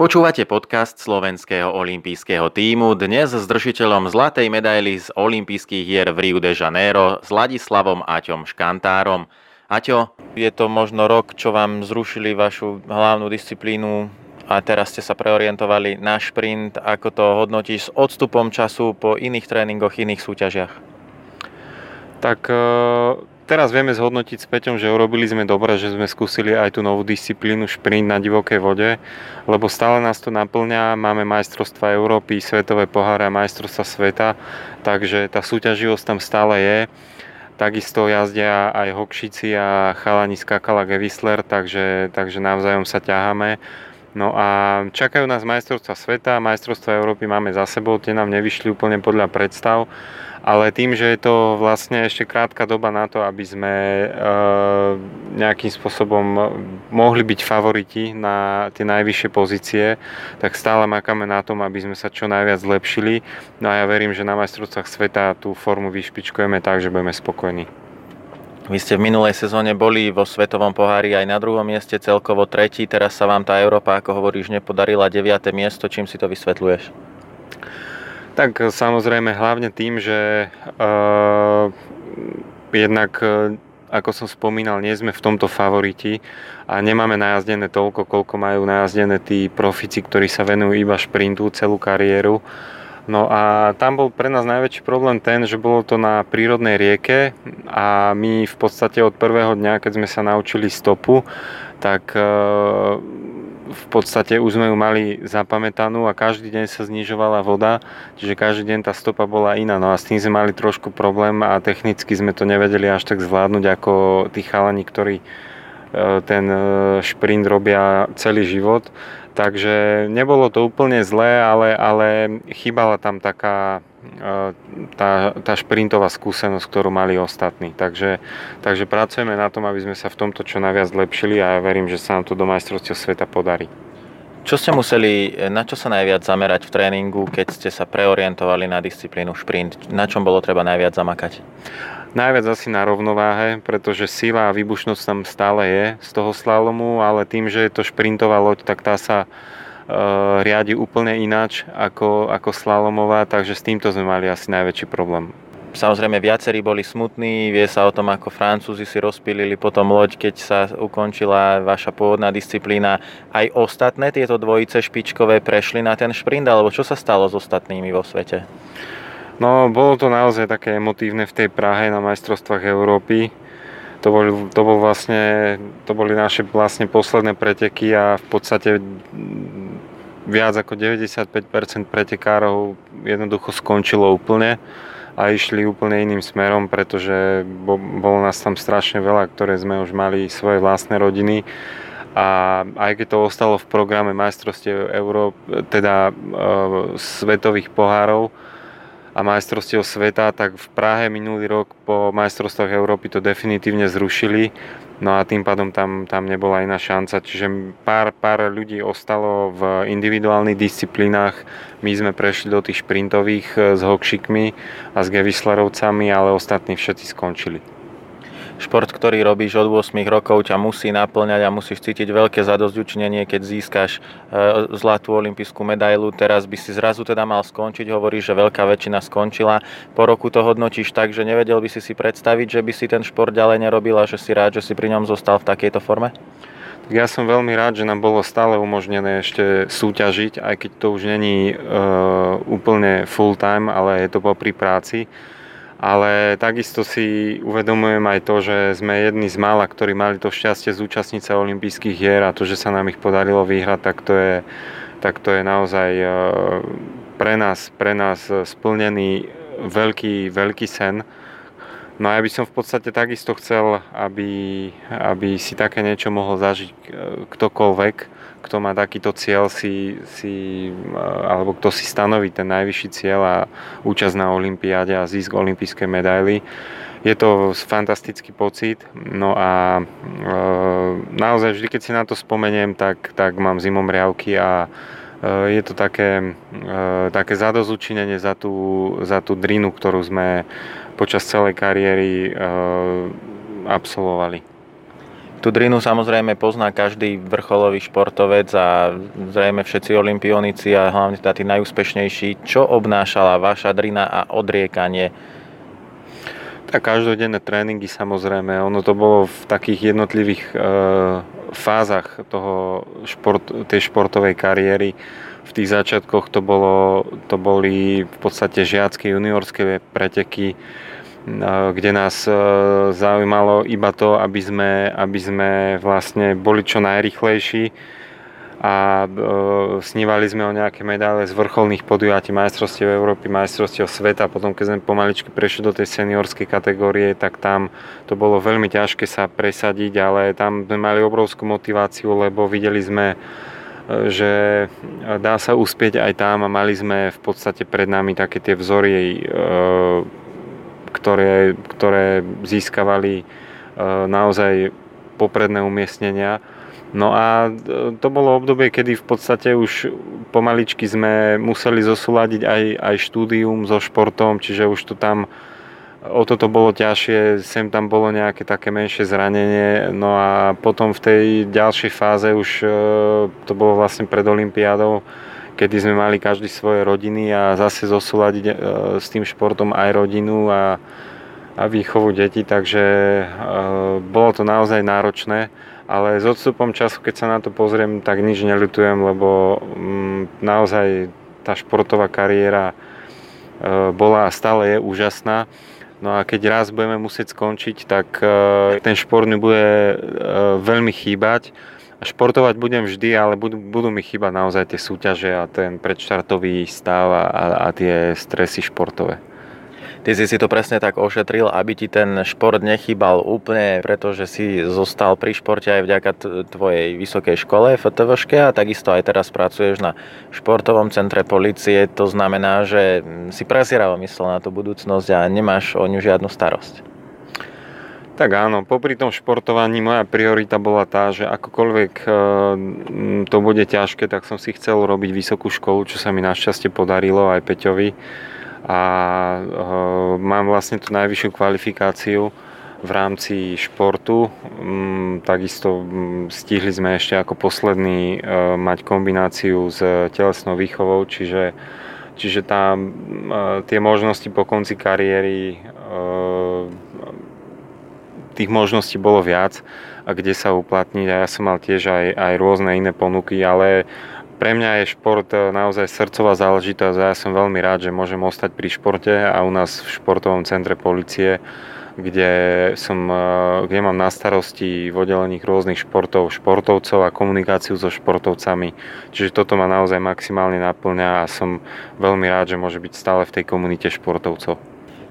Počúvate podcast slovenského olympijského týmu dnes s držiteľom zlatej medaily z olympijských hier v Rio de Janeiro s Ladislavom Aťom Škantárom. Aťo, je to možno rok, čo vám zrušili vašu hlavnú disciplínu a teraz ste sa preorientovali na šprint. Ako to hodnotíš s odstupom času po iných tréningoch, iných súťažiach? Tak teraz vieme zhodnotiť s Peťom, že urobili sme dobre, že sme skúsili aj tú novú disciplínu šprint na divokej vode, lebo stále nás to naplňa, máme majstrovstva Európy, svetové poháre a majstrovstva sveta, takže tá súťaživosť tam stále je. Takisto jazdia aj Hokšici a chalani skakala Gevisler, takže, takže navzájom sa ťaháme. No a čakajú nás majstrovstva sveta, majstrovstva Európy máme za sebou, tie nám nevyšli úplne podľa predstav ale tým, že je to vlastne ešte krátka doba na to, aby sme e, nejakým spôsobom mohli byť favoriti na tie najvyššie pozície, tak stále makáme na tom, aby sme sa čo najviac zlepšili. No a ja verím, že na majstrovstvách sveta tú formu vyšpičkujeme tak, že budeme spokojní. Vy ste v minulej sezóne boli vo Svetovom pohári aj na druhom mieste, celkovo tretí, teraz sa vám tá Európa, ako hovoríš, nepodarila 9. miesto, čím si to vysvetľuješ? Tak samozrejme hlavne tým, že uh, jednak uh, ako som spomínal, nie sme v tomto favoriti a nemáme najazdené toľko, koľko majú najazdené tí profici, ktorí sa venujú iba šprintu celú kariéru. No a tam bol pre nás najväčší problém ten, že bolo to na prírodnej rieke a my v podstate od prvého dňa, keď sme sa naučili stopu, tak v podstate už sme ju mali zapamätanú a každý deň sa znižovala voda, čiže každý deň tá stopa bola iná. No a s tým sme mali trošku problém a technicky sme to nevedeli až tak zvládnuť ako tí chalani, ktorí e, ten e, šprint robia celý život. Takže nebolo to úplne zlé, ale, ale chýbala tam taká tá, tá šprintová skúsenosť, ktorú mali ostatní. Takže, takže pracujeme na tom, aby sme sa v tomto čo najviac zlepšili a ja verím, že sa nám to do majstrovstiev sveta podarí. Čo ste museli, na čo sa najviac zamerať v tréningu, keď ste sa preorientovali na disciplínu šprint? Na čom bolo treba najviac zamakať? Najviac asi na rovnováhe, pretože sila a výbušnosť tam stále je z toho slalomu, ale tým, že je to šprintová loď, tak tá sa riadi úplne ináč ako, ako slalomová, takže s týmto sme mali asi najväčší problém. Samozrejme viacerí boli smutní, vie sa o tom, ako Francúzi si rozpilili potom loď, keď sa ukončila vaša pôvodná disciplína. Aj ostatné tieto dvojice špičkové prešli na ten šprint, alebo čo sa stalo s ostatnými vo svete? No, bolo to naozaj také emotívne v tej Prahe na majstrovstvách Európy. To boli, to bol vlastne, to boli naše vlastne posledné preteky a v podstate viac ako 95% pretekárov jednoducho skončilo úplne a išli úplne iným smerom, pretože bolo nás tam strašne veľa, ktoré sme už mali svoje vlastné rodiny. A aj keď to ostalo v programe majstrovstiev Euró, teda e, svetových pohárov a majstrovstiev sveta, tak v Prahe minulý rok po majstrovstvách Európy to definitívne zrušili No a tým pádom tam, tam nebola iná šanca. Čiže pár, pár ľudí ostalo v individuálnych disciplínach. My sme prešli do tých šprintových eh, s Hokšikmi a s Gevislerovcami, ale ostatní všetci skončili šport, ktorý robíš od 8 rokov, ťa musí naplňať a musíš cítiť veľké zadozďučnenie, keď získaš e, zlatú olympijskú medailu. Teraz by si zrazu teda mal skončiť, hovoríš, že veľká väčšina skončila. Po roku to hodnotíš tak, že nevedel by si si predstaviť, že by si ten šport ďalej nerobil a že si rád, že si pri ňom zostal v takejto forme? Ja som veľmi rád, že nám bolo stále umožnené ešte súťažiť, aj keď to už není e, úplne full time, ale je to popri práci ale takisto si uvedomujem aj to, že sme jedni z mála, ktorí mali to šťastie zúčastniť sa olympijských hier a to, že sa nám ich podarilo vyhrať, tak to je, tak to je naozaj e, pre nás, pre nás splnený veľký, veľký sen. No a ja by som v podstate takisto chcel, aby, aby si také niečo mohol zažiť e, ktokoľvek, kto má takýto cieľ si, si, alebo kto si stanoví ten najvyšší cieľ a účasť na Olympiáde a zisk olympijskej medaily. Je to fantastický pocit, no a e, naozaj vždy, keď si na to spomeniem, tak, tak mám zimom riavky a e, je to také, e, také zadozučinenie za tú, za tú drinu, ktorú sme počas celej kariéry e, absolvovali. Tu drinu samozrejme pozná každý vrcholový športovec a zrejme všetci olimpionici a hlavne teda tí najúspešnejší. Čo obnášala vaša drina a odriekanie? Tak každodenné tréningy samozrejme. Ono to bolo v takých jednotlivých e, fázach toho šport, tej športovej kariéry. V tých začiatkoch to, bolo, to boli v podstate žiacké juniorské preteky, kde nás e, zaujímalo iba to, aby sme, aby sme vlastne boli čo najrychlejší a e, snívali sme o nejaké medále z vrcholných podujatí majstrovstiev Európy, majstrovstiev sveta. Potom, keď sme pomaličky prešli do tej seniorskej kategórie, tak tam to bolo veľmi ťažké sa presadiť, ale tam sme mali obrovskú motiváciu, lebo videli sme, e, že dá sa uspieť aj tam a mali sme v podstate pred nami také tie vzory ktoré, ktoré získavali e, naozaj popredné umiestnenia. No a e, to bolo obdobie, kedy v podstate už pomaličky sme museli zosúľadiť aj, aj štúdium so športom, čiže už to tam o toto bolo ťažšie, sem tam bolo nejaké také menšie zranenie, no a potom v tej ďalšej fáze už e, to bolo vlastne pred Olympiádou, kedy sme mali každý svoje rodiny a zase zosúľadiť e, s tým športom aj rodinu a, a výchovu detí, takže e, bolo to naozaj náročné, ale s odstupom času, keď sa na to pozriem, tak nič neľutujem, lebo mm, naozaj tá športová kariéra bola a stále je úžasná. No a keď raz budeme musieť skončiť, tak ten šport mi bude veľmi chýbať Športovať budem vždy, ale budú, budú mi chýbať naozaj tie súťaže a ten predštartový stav a, a tie stresy športové. Ty si si to presne tak ošetril, aby ti ten šport nechýbal úplne, pretože si zostal pri športe aj vďaka tvojej vysokej škole FTVŠke a takisto aj teraz pracuješ na športovom centre policie. To znamená, že si prezieravo myslel na tú budúcnosť a nemáš o ňu žiadnu starosť. Tak áno, popri tom športovaní moja priorita bola tá, že akokoľvek e, to bude ťažké, tak som si chcel robiť vysokú školu, čo sa mi našťastie podarilo aj Peťovi. A e, mám vlastne tú najvyššiu kvalifikáciu v rámci športu. Mm, takisto mm, stihli sme ešte ako posledný e, mať kombináciu s telesnou výchovou, čiže, čiže tam tie možnosti po konci kariéry tých možností bolo viac a kde sa uplatniť a ja som mal tiež aj, aj rôzne iné ponuky, ale pre mňa je šport e, naozaj srdcová záležitosť a ja som veľmi rád, že môžem ostať pri športe a u nás v športovom centre policie, kde, som, e, kde mám na starosti v oddelených rôznych športov, športovcov a komunikáciu so športovcami. Čiže toto ma naozaj maximálne naplňa a som veľmi rád, že môže byť stále v tej komunite športovcov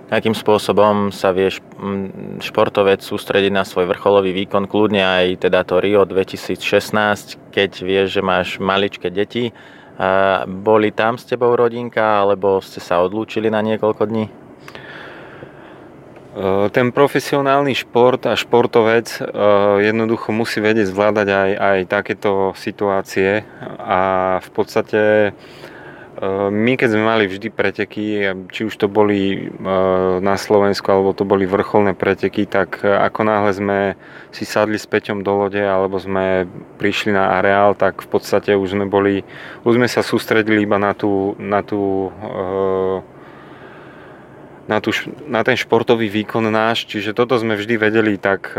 akým spôsobom sa vieš mm, športovec sústrediť na svoj vrcholový výkon, kľudne aj teda to Rio 2016, keď vieš, že máš maličké deti. Boli tam s tebou rodinka, alebo ste sa odlúčili na niekoľko dní? Ten profesionálny šport a športovec jednoducho musí vedieť zvládať aj, aj takéto situácie a v podstate my keď sme mali vždy preteky, či už to boli ehm, na Slovensku alebo to boli vrcholné preteky, tak e, ako náhle sme si sadli s Peťom do lode alebo sme prišli na areál, tak v podstate už sme boli, už sme sa sústredili iba na tú, na tú na, tú, na ten športový výkon náš, čiže toto sme vždy vedeli tak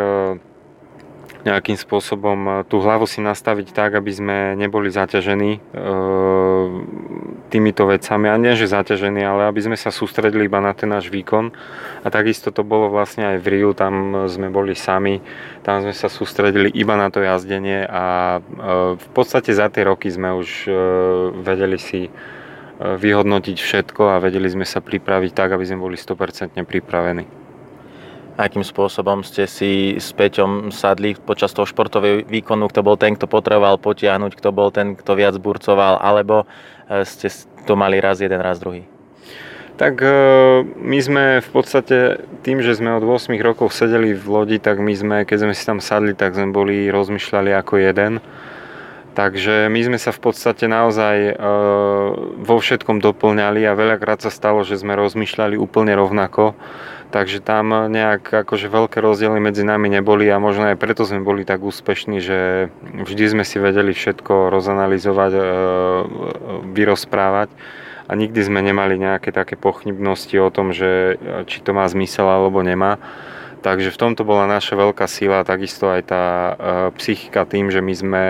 nejakým spôsobom tú hlavu si nastaviť tak, aby sme neboli zaťažení týmito vecami. A nie, že zaťažení, ale aby sme sa sústredili iba na ten náš výkon. A takisto to bolo vlastne aj v Riu, tam sme boli sami, tam sme sa sústredili iba na to jazdenie a e, v podstate za tie roky sme už vedeli si vyhodnotiť všetko a vedeli sme sa pripraviť tak, aby sme boli 100% pripravení. Akým spôsobom ste si s Peťom sadli počas toho športového výkonu, kto bol ten, kto potreboval potiahnuť, kto bol ten, kto viac burcoval, alebo e, ste to mali raz jeden, raz druhý? Tak e, my sme v podstate tým, že sme od 8 rokov sedeli v lodi, tak my sme, keď sme si tam sadli, tak sme boli, rozmýšľali ako jeden. Takže my sme sa v podstate naozaj e, vo všetkom doplňali a veľakrát sa stalo, že sme rozmýšľali úplne rovnako. Takže tam nejak akože veľké rozdiely medzi nami neboli a možno aj preto sme boli tak úspešní, že vždy sme si vedeli všetko rozanalizovať, e, vyrozprávať a nikdy sme nemali nejaké také pochybnosti o tom, že či to má zmysel alebo nemá. Takže v tomto bola naša veľká sila, takisto aj tá e, psychika tým, že my sme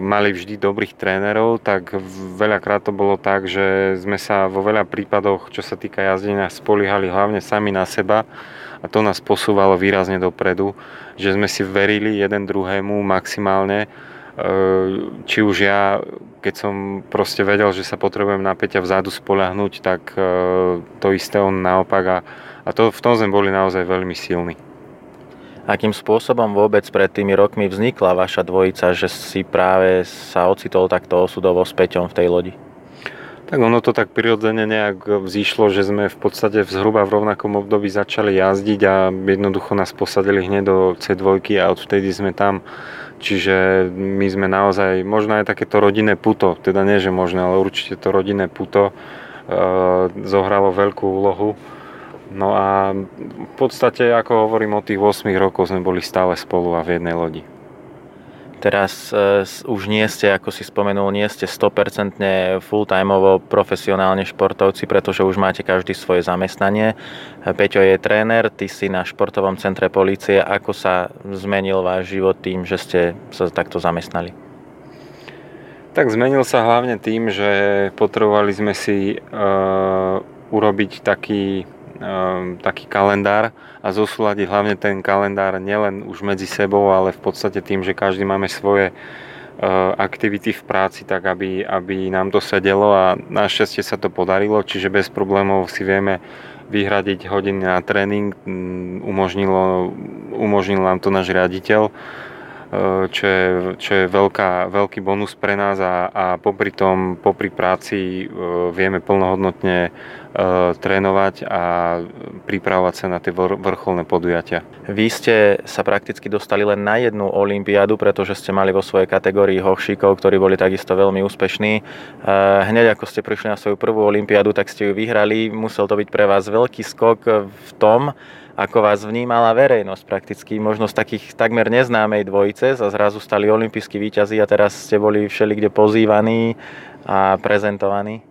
mali vždy dobrých trénerov, tak veľakrát to bolo tak, že sme sa vo veľa prípadoch, čo sa týka jazdenia, spoliehali hlavne sami na seba a to nás posúvalo výrazne dopredu, že sme si verili jeden druhému maximálne, či už ja, keď som proste vedel, že sa potrebujem na Peťa vzadu spoľahnúť, tak to isté on naopak a, a to, v tom sme boli naozaj veľmi silní. Akým spôsobom vôbec pred tými rokmi vznikla vaša dvojica, že si práve sa ocitol takto osudovo s Peťom v tej lodi? Tak ono to tak prirodzene nejak vzýšlo, že sme v podstate v zhruba v rovnakom období začali jazdiť a jednoducho nás posadili hneď do C2 a odvtedy sme tam. Čiže my sme naozaj, možno aj takéto rodinné puto, teda nie že možno, ale určite to rodinné puto e, zohralo veľkú úlohu No a v podstate, ako hovorím, od tých 8 rokov sme boli stále spolu a v jednej lodi. Teraz uh, už nie ste, ako si spomenul, nie ste 100% full-timeovo profesionálne športovci, pretože už máte každý svoje zamestnanie. Peťo je tréner, ty si na športovom centre policie. Ako sa zmenil váš život tým, že ste sa takto zamestnali? Tak zmenil sa hlavne tým, že potrebovali sme si uh, urobiť taký taký kalendár a zosúľadiť hlavne ten kalendár nielen už medzi sebou, ale v podstate tým, že každý máme svoje eh, aktivity v práci, tak aby, aby nám to sedelo a našťastie sa to podarilo, čiže bez problémov si vieme vyhradiť hodiny na tréning, umožnil nám to náš riaditeľ, čo je, čo je veľká, veľký bonus pre nás a, a popri tom, popri práci eh, vieme plnohodnotne E, trénovať a pripravovať sa na tie vrcholné podujatia. Vy ste sa prakticky dostali len na jednu olympiádu, pretože ste mali vo svojej kategórii hochšíkov, ktorí boli takisto veľmi úspešní. Hneď ako ste prišli na svoju prvú olympiádu, tak ste ju vyhrali. Musel to byť pre vás veľký skok v tom, ako vás vnímala verejnosť prakticky, možno z takých takmer neznámej dvojice, sa zrazu stali olimpijskí výťazí a teraz ste boli všelikde pozývaní a prezentovaní.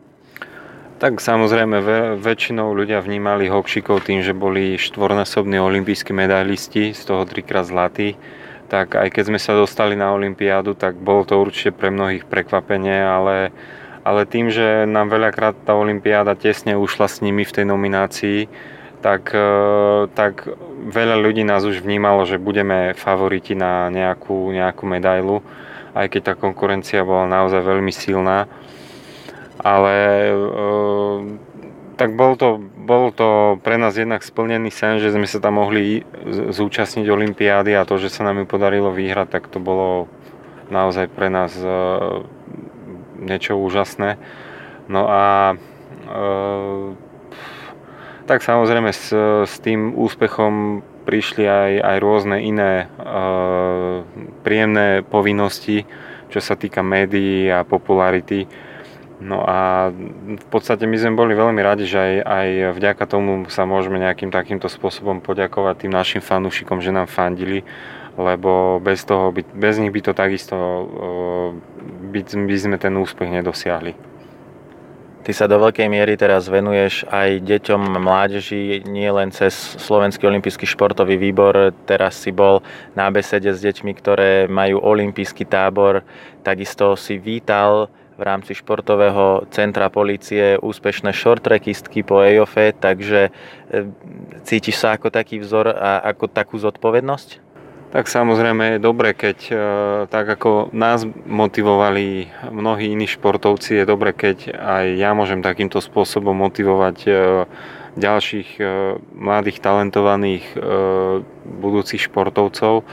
Tak samozrejme, väčšinou ľudia vnímali Hokšikov tým, že boli štvornásobní olimpijskí medailisti, z toho trikrát zlatí. Tak aj keď sme sa dostali na olympiádu, tak bolo to určite pre mnohých prekvapenie, ale, ale tým, že nám veľakrát tá olympiáda tesne ušla s nimi v tej nominácii, tak, e, tak veľa ľudí nás už vnímalo, že budeme favoriti na nejakú, nejakú medailu, aj keď tá konkurencia bola naozaj veľmi silná ale uh, tak bol to, bol to pre nás jednak splnený sen, že sme sa tam mohli zúčastniť Olympiády a to, že sa nám ju podarilo vyhrať, tak to bolo naozaj pre nás uh, niečo úžasné. No a tak samozrejme s, s tým úspechom prišli aj, aj rôzne iné uh, príjemné povinnosti, čo sa týka médií a popularity No a v podstate my sme boli veľmi radi, že aj, aj vďaka tomu sa môžeme nejakým takýmto spôsobom poďakovať tým našim fanúšikom, že nám fandili, lebo bez, toho by, bez nich by to takisto by, by sme ten úspech nedosiahli. Ty sa do veľkej miery teraz venuješ aj deťom mládeži, nie len cez Slovenský olimpijský športový výbor. Teraz si bol na besede s deťmi, ktoré majú olimpijský tábor. Takisto si vítal v rámci športového centra policie úspešné shorttrackistky po EOFE, takže e, cítiš sa ako taký vzor a ako takú zodpovednosť? Tak samozrejme je dobre, keď e, tak ako nás motivovali mnohí iní športovci, je dobre, keď aj ja môžem takýmto spôsobom motivovať e, ďalších mladých, talentovaných budúcich športovcov.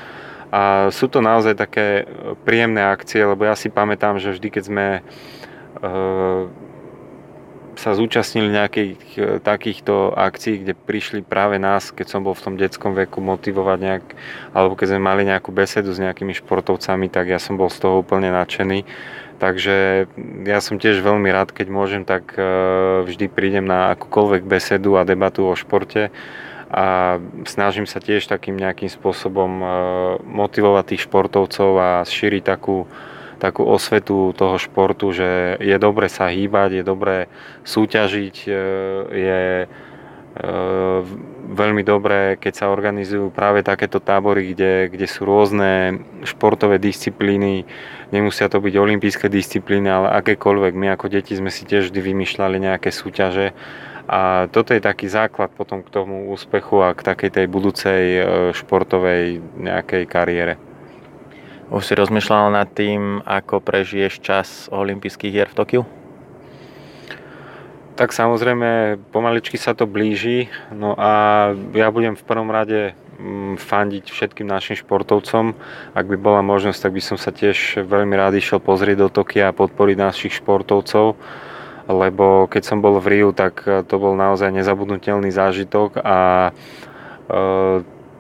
A sú to naozaj také e, príjemné akcie, lebo ja si pamätám, že vždy, keď sme e, sa zúčastnili nejakých takýchto akcií, kde prišli práve nás, keď som bol v tom detskom veku, motivovať nejak, alebo keď sme mali nejakú besedu s nejakými športovcami, tak ja som bol z toho úplne nadšený. Takže ja som tiež veľmi rád, keď môžem, tak vždy prídem na akúkoľvek besedu a debatu o športe a snažím sa tiež takým nejakým spôsobom motivovať tých športovcov a šíriť takú takú osvetu toho športu, že je dobre sa hýbať, je dobre súťažiť, e, je e, veľmi dobré, keď sa organizujú práve takéto tábory, kde, kde sú rôzne športové disciplíny, nemusia to byť olympijské disciplíny, ale akékoľvek. My ako deti sme si tiež vždy vymýšľali nejaké súťaže a toto je taký základ potom k tomu úspechu a k takej tej budúcej e, športovej nejakej kariére. Už si rozmýšľal nad tým, ako prežiješ čas olympijských hier v Tokiu? Tak samozrejme, pomaličky sa to blíži, no a ja budem v prvom rade mm, fandiť všetkým našim športovcom. Ak by bola možnosť, tak by som sa tiež veľmi rád išiel pozrieť do Tokia a podporiť našich športovcov, lebo keď som bol v Riu, tak to bol naozaj nezabudnutelný zážitok a e,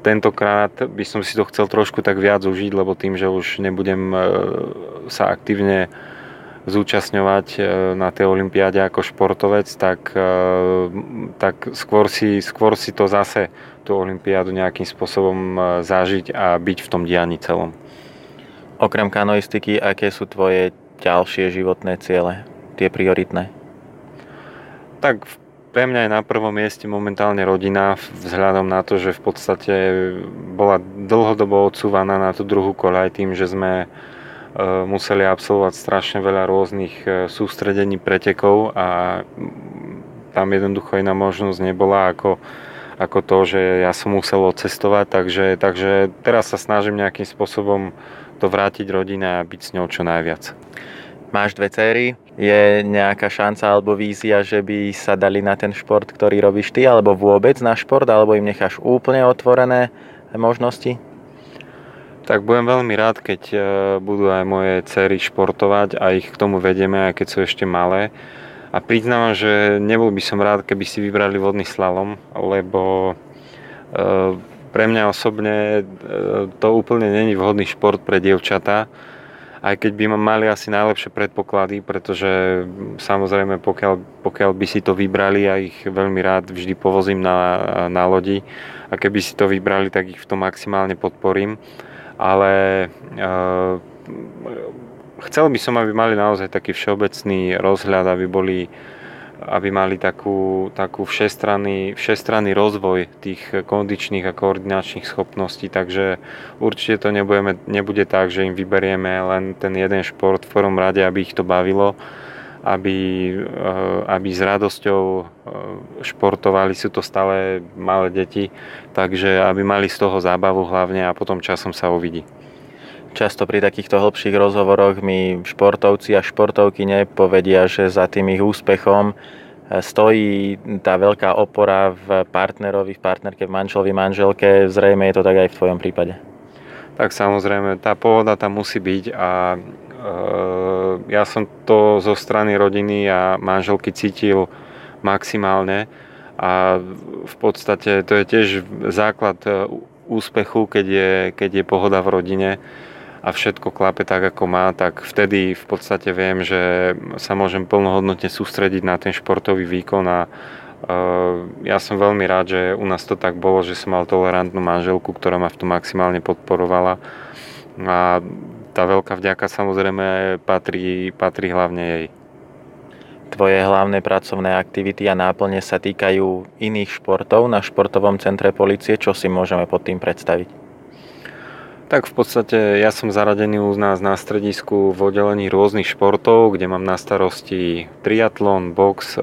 tentokrát by som si to chcel trošku tak viac užiť, lebo tým, že už nebudem e, sa aktívne zúčastňovať e, na tej olympiáde ako športovec, tak, e, tak skôr, si, skôr si to zase tú olympiádu nejakým spôsobom zažiť a byť v tom dianí celom. Okrem kanoistiky, aké sú tvoje ďalšie životné ciele, tie prioritné? Tak v pre mňa je na prvom mieste momentálne rodina, vzhľadom na to, že v podstate bola dlhodobo odsúvaná na tú druhú koľaj tým, že sme e, museli absolvovať strašne veľa rôznych e, sústredení pretekov a tam jednoducho iná možnosť nebola ako, ako to, že ja som musel odcestovať, takže, takže teraz sa snažím nejakým spôsobom to vrátiť rodine a byť s ňou čo najviac. Máš dve céry, je nejaká šanca alebo vízia, že by sa dali na ten šport, ktorý robíš ty, alebo vôbec na šport, alebo im necháš úplne otvorené možnosti? Tak budem veľmi rád, keď e, budú aj moje cery športovať a ich k tomu vedeme, aj keď sú ešte malé. A priznávam, že nebol by som rád, keby si vybrali vodný slalom, lebo e, pre mňa osobne e, to úplne není vhodný šport pre dievčatá aj keď by mali asi najlepšie predpoklady, pretože samozrejme pokiaľ, pokiaľ by si to vybrali, ja ich veľmi rád vždy povozím na, na lodi a keby si to vybrali, tak ich v tom maximálne podporím. Ale e, chcel by som, aby mali naozaj taký všeobecný rozhľad, aby boli aby mali takú, takú všestranný, všestranný rozvoj tých kondičných a koordinačných schopností, takže určite to nebudeme, nebude tak, že im vyberieme len ten jeden šport v prvom rade, aby ich to bavilo, aby, eh, aby s radosťou eh, športovali, sú to stále malé deti, takže aby mali z toho zábavu hlavne a potom časom sa uvidí. Často pri takýchto hĺbších rozhovoroch mi športovci a športovky nepovedia, že za tým ich úspechom e, stojí tá veľká opora v partnerovi, v partnerke, v manželovi, manželke. Zrejme je to tak aj v tvojom prípade. Tak samozrejme, tá pohoda tam musí byť a e, ja som to zo strany rodiny a manželky cítil maximálne a v podstate to je tiež základ e, úspechu, keď je, keď je pohoda v rodine a všetko klape tak, ako má, tak vtedy v podstate viem, že sa môžem plnohodnotne sústrediť na ten športový výkon a ja som veľmi rád, že u nás to tak bolo, že som mal tolerantnú manželku, ktorá ma v tom maximálne podporovala a tá veľká vďaka samozrejme patrí, patrí hlavne jej. Tvoje hlavné pracovné aktivity a náplne sa týkajú iných športov na športovom centre policie. Čo si môžeme pod tým predstaviť? Tak v podstate ja som zaradený u nás na stredisku v oddelení rôznych športov, kde mám na starosti triatlon, box, e,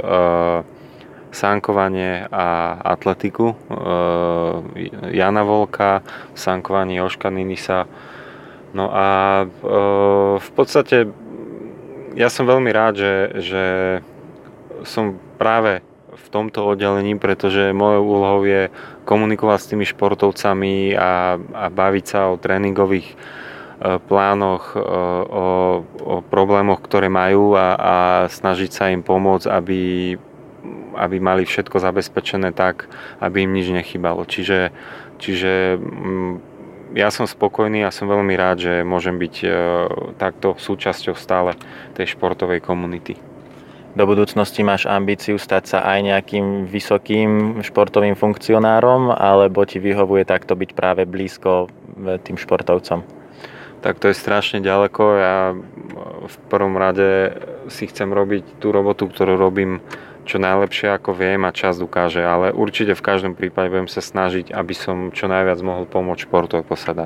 sánkovanie a atletiku. E, Jana Volka, sánkovanie Joška Ninisa. No a e, v podstate ja som veľmi rád, že, že som práve v tomto oddelení, pretože mojou úlohou je komunikovať s tými športovcami a, a baviť sa o tréningových plánoch, o, o problémoch, ktoré majú a, a snažiť sa im pomôcť, aby, aby mali všetko zabezpečené tak, aby im nič nechybalo. Čiže, čiže mm, ja som spokojný a som veľmi rád, že môžem byť takto súčasťou stále tej športovej komunity do budúcnosti máš ambíciu stať sa aj nejakým vysokým športovým funkcionárom, alebo ti vyhovuje takto byť práve blízko e, tým športovcom? Tak to je strašne ďaleko. Ja v prvom rade si chcem robiť tú robotu, ktorú robím čo najlepšie ako viem a čas ukáže, ale určite v každom prípade budem sa snažiť, aby som čo najviac mohol pomôcť športu, ako sa dá.